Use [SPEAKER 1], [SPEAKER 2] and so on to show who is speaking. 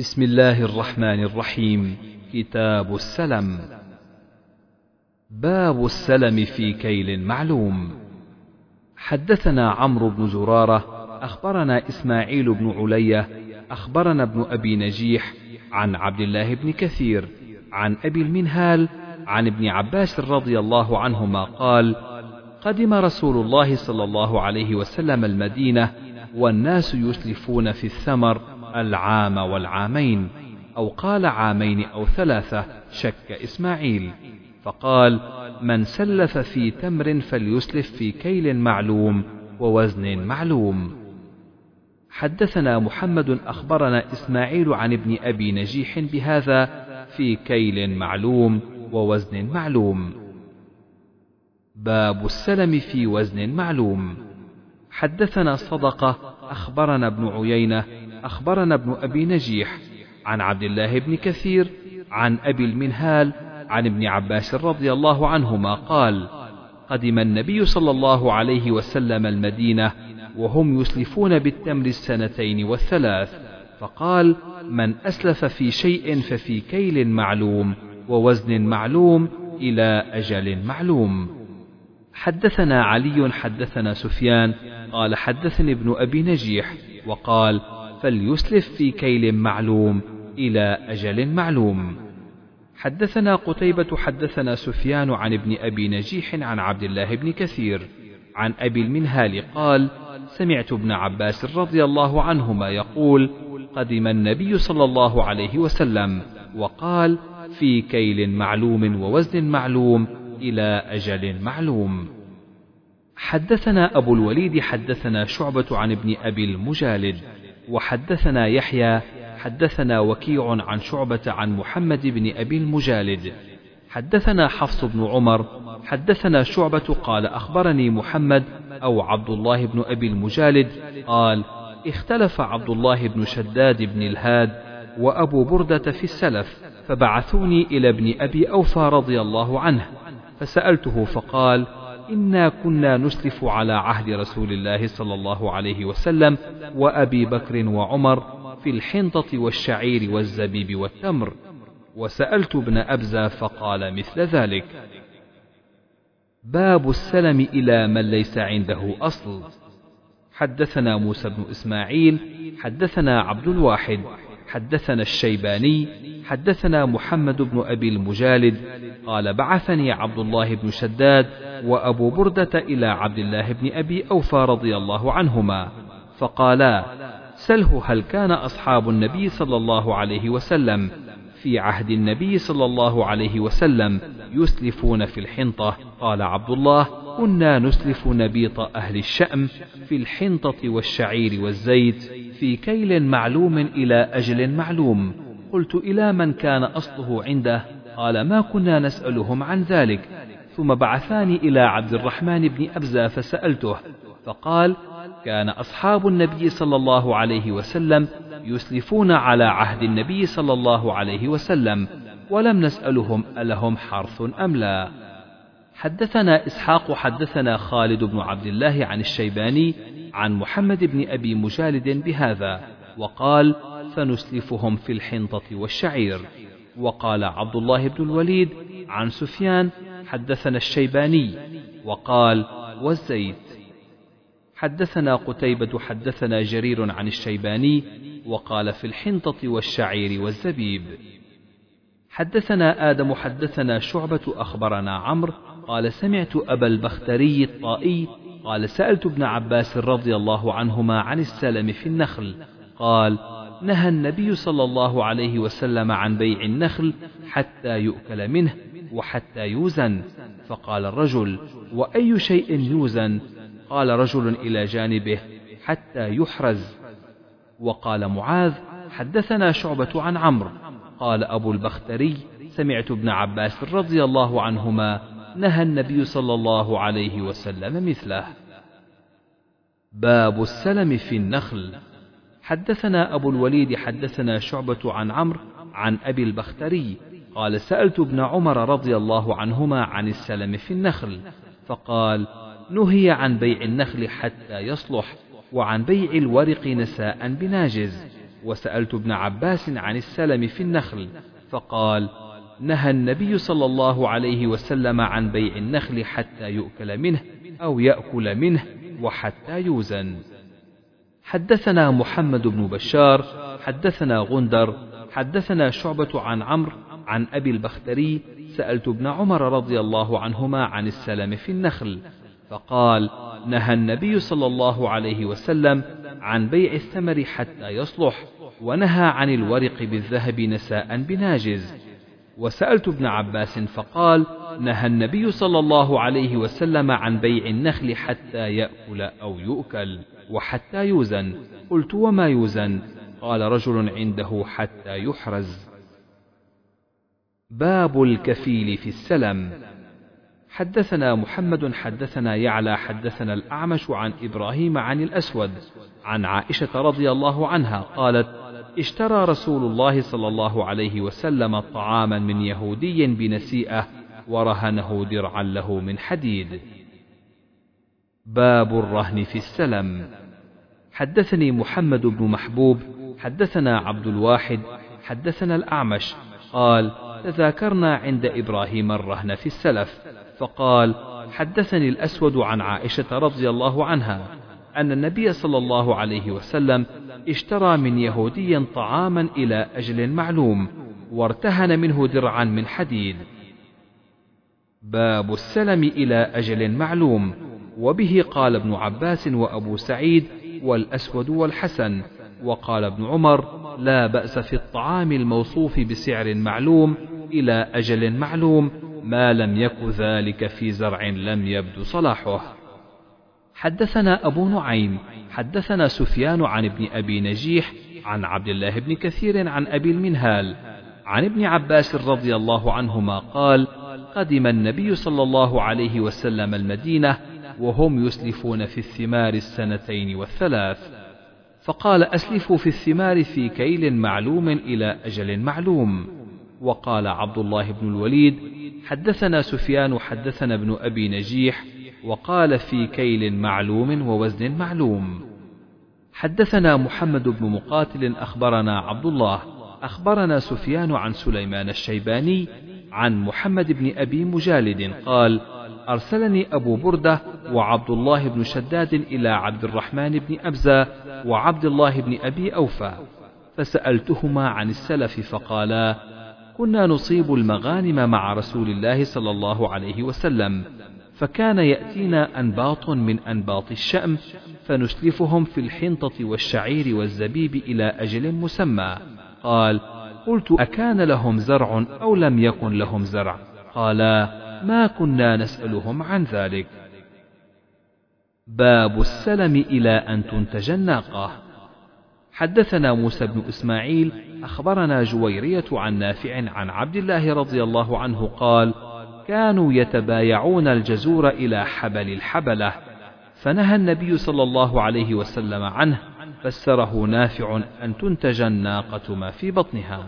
[SPEAKER 1] بسم الله الرحمن الرحيم. كتاب السلم. باب السلم في كيل معلوم. حدثنا عمرو بن زرارة أخبرنا إسماعيل بن علية أخبرنا ابن أبي نجيح عن عبد الله بن كثير عن أبي المنهال عن ابن عباس رضي الله عنهما قال قدم رسول الله صلى الله عليه وسلم المدينة والناس يسلفون في الثمر العام والعامين أو قال عامين أو ثلاثة شك إسماعيل. فقال من سلف في تمر فليسلف في كيل معلوم ووزن معلوم. حدثنا محمد أخبرنا إسماعيل عن ابن أبي نجيح بهذا في كيل معلوم ووزن معلوم. باب السلم في وزن معلوم. حدثنا صدقة أخبرنا ابن عيينة أخبرنا ابن أبي نجيح عن عبد الله بن كثير عن أبي المنهال عن ابن عباس رضي الله عنهما قال قدم النبي صلى الله عليه وسلم المدينة وهم يسلفون بالتمر السنتين والثلاث فقال من أسلف في شيء ففي كيل معلوم ووزن معلوم إلى أجل معلوم. حدثنا علي حدثنا سفيان قال حدثني ابن أبي نجيح وقال فليسلف في كيل معلوم إلى أجل معلوم. حدثنا قتيبة حدثنا سفيان عن ابن أبي نجيح عن عبد الله بن كثير عن أبي المنهال قال سمعت ابن عباس رضي الله عنهما يقول قدم النبي صلى الله عليه وسلم وقال في كيل معلوم ووزن معلوم إلى أجل معلوم. حدثنا أبو الوليد حدثنا شعبة عن ابن أبي المجالد وحدثنا يحيى حدثنا وكيع عن شعبة عن محمد بن أبي المجالد. حدثنا حفص بن عمر حدثنا شعبة قال أخبرني محمد أو عبد الله بن أبي المجالد قال اختلف عبد الله بن شداد بن الهاد وأبو بردة في السلف فبعثوني إلى ابن أبي أوفى رضي الله عنه فسألته فقال إنا كنا نسلف على عهد رسول الله صلى الله عليه وسلم وأبي بكر وعمر في الحنطة والشعير والزبيب والتمر. وسألت ابن أبزة فقال مثل ذلك باب السلم إلى من ليس عنده أصل. حدثنا موسى بن إسماعيل حدثنا عبد الواحد حدثنا الشيباني حدثنا محمد بن أبي المجالد. قال بعثني عبد الله بن شداد وأبو بردة إلى عبد الله بن أبي أوفى رضي الله عنهما. فقالا سله هل كان أصحاب النبي صلى الله عليه وسلم في عهد النبي صلى الله عليه وسلم يسلفون في الحنطة؟ قال عبد الله كنا نسلف نبيط أهل الشأم في الحنطة والشعير والزيت في كيل معلوم إلى أجل معلوم. قلت إلى من كان أصله عنده؟ قال ما كنا نسألهم عن ذلك. ثم بعثاني إلى عبد الرحمن بن أبزة فسألته فقال كان أصحاب النبي صلى الله عليه وسلم يسلفون على عهد النبي صلى الله عليه وسلم ولم نسألهم ألهم حرث أم لا. حدثنا إسحاق حدثنا خالد بن عبد الله عن الشيباني عن محمد بن أبي مجالد بهذا وقال فنسلفهم في الحنطة والشعير وقال عبد الله بن الوليد عن سفيان حدثنا الشيباني وقال والزيت. حدثنا قتيبة حدثنا جرير عن الشيباني وقال في الحنطة والشعير والزبيب. حدثنا آدم حدثنا شعبة أخبرنا عمرو قال سمعت أبا البختري الطائي قال سألت ابن عباس رضي الله عنهما عن السلم في النخل قال نهى النبي صلى الله عليه وسلم عن بيع النخل حتى يؤكل منه وحتى يوزن؟ فقال الرجل وأي شيء يوزن؟ قال رجل إلى جانبه حتى يحرز. وقال معاذ حدثنا شعبة عن عمرو. قال أبو البختري سمعت ابن عباس رضي الله عنهما نهى النبي صلى الله عليه وسلم مثله. باب السلم في النخل. حدثنا أبو الوليد حدثنا شعبة عن عمرو عن أبي البختري قال سألت ابن عمر رضي الله عنهما عن السلم في النخل فقال نهي عن بيع النخل حتى يصلح وعن بيع الورق نساء بناجز. وسألت ابن عباس عن السلم في النخل فقال نهى النبي صلى الله عليه وسلم عن بيع النخل حتى يؤكل منه أو يأكل منه وحتى يوزن. حدثنا محمد بن بشار حدثنا غندر حدثنا شعبة عن عمرو عن أبي البختري سألت ابن عمر رضي الله عنهما عن السلم في النخل فقال نهى النبي صلى الله عليه وسلم عن بيع الثمر حتى يصلح ونهى عن الورق بالذهب نساء بناجز. وسألت ابن عباس فقال نهى النبي صلى الله عليه وسلم عن بيع النخل حتى يأكل أو يؤكل وحتى يوزن. قلت وما يوزن؟ قال رجل عنده حتى يحرز. باب الكفيل في السلم. حدثنا محمد حدثنا يعلى حدثنا الأعمش عن إبراهيم عن الأسود عن عائشة رضي الله عنها قالت اشترى رسول الله صلى الله عليه وسلم طعاما من يهودي بنسيئة ورهنه درعا له من حديد. باب الرهن في السلم. حدثني محمد بن محبوب حدثنا عبد الواحد حدثنا الأعمش قال تذاكرنا عند إبراهيم الرهن في السلف فقال حدثني الأسود عن عائشة رضي الله عنها أن النبي صلى الله عليه وسلم اشترى من يهودي طعاما إلى أجل معلوم وارتهن منه درعا من حديد. باب السلم إلى أجل معلوم وبه قال ابن عباس وأبو سعيد والأسود والحسن وقال ابن عمر لا بأس في الطعام الموصوف بسعر معلوم إلى أجل معلوم ما لم يك ذلك في زرع لم يبدو صلاحه. حدثنا أبو نعيم حدثنا سفيان عن ابن أبي نجيح عن عبد الله بن كثير عن أبي المنهال عن ابن عباس رضي الله عنهما قال قدم النبي صلى الله عليه وسلم المدينة وهم يسلفون في الثمار السنتين والثلاث. فقال أسلفوا في الثمار في كيل معلوم إلى أجل معلوم. وقال عبد الله بن الوليد حدثنا سفيان حدثنا ابن أبي نجيح وقال في كيل معلوم ووزن معلوم. حدثنا محمد بن مقاتل أخبرنا عبد الله أخبرنا سفيان عن سليمان الشيباني عن محمد بن أبي مجالد قال أرسلني أبو بردة وعبد الله بن شداد إلى عبد الرحمن بن أبزة وعبد الله بن أبي أوفى فسألتهما عن السلف فقالا كنا نصيب المغانم مع رسول الله صلى الله عليه وسلم فكان يأتينا أنباط من أنباط الشأم فنسلفهم في الحنطة والشعير والزبيب إلى أجل مسمى. قال قلت أكان لهم زرع أو لم يكن لهم زرع؟ قالا ما كنا نسألهم عن ذلك. باب السلم إلى أن تنتج الناقة. حدثنا موسى بن إسماعيل أخبرنا جويرية عن نافع عن عبد الله رضي الله عنه قال كانوا يتبايعون الجزور إلى حبل الحبلة فنهى النبي صلى الله عليه وسلم عنه فسره نافع أن تنتج الناقة ما في بطنها.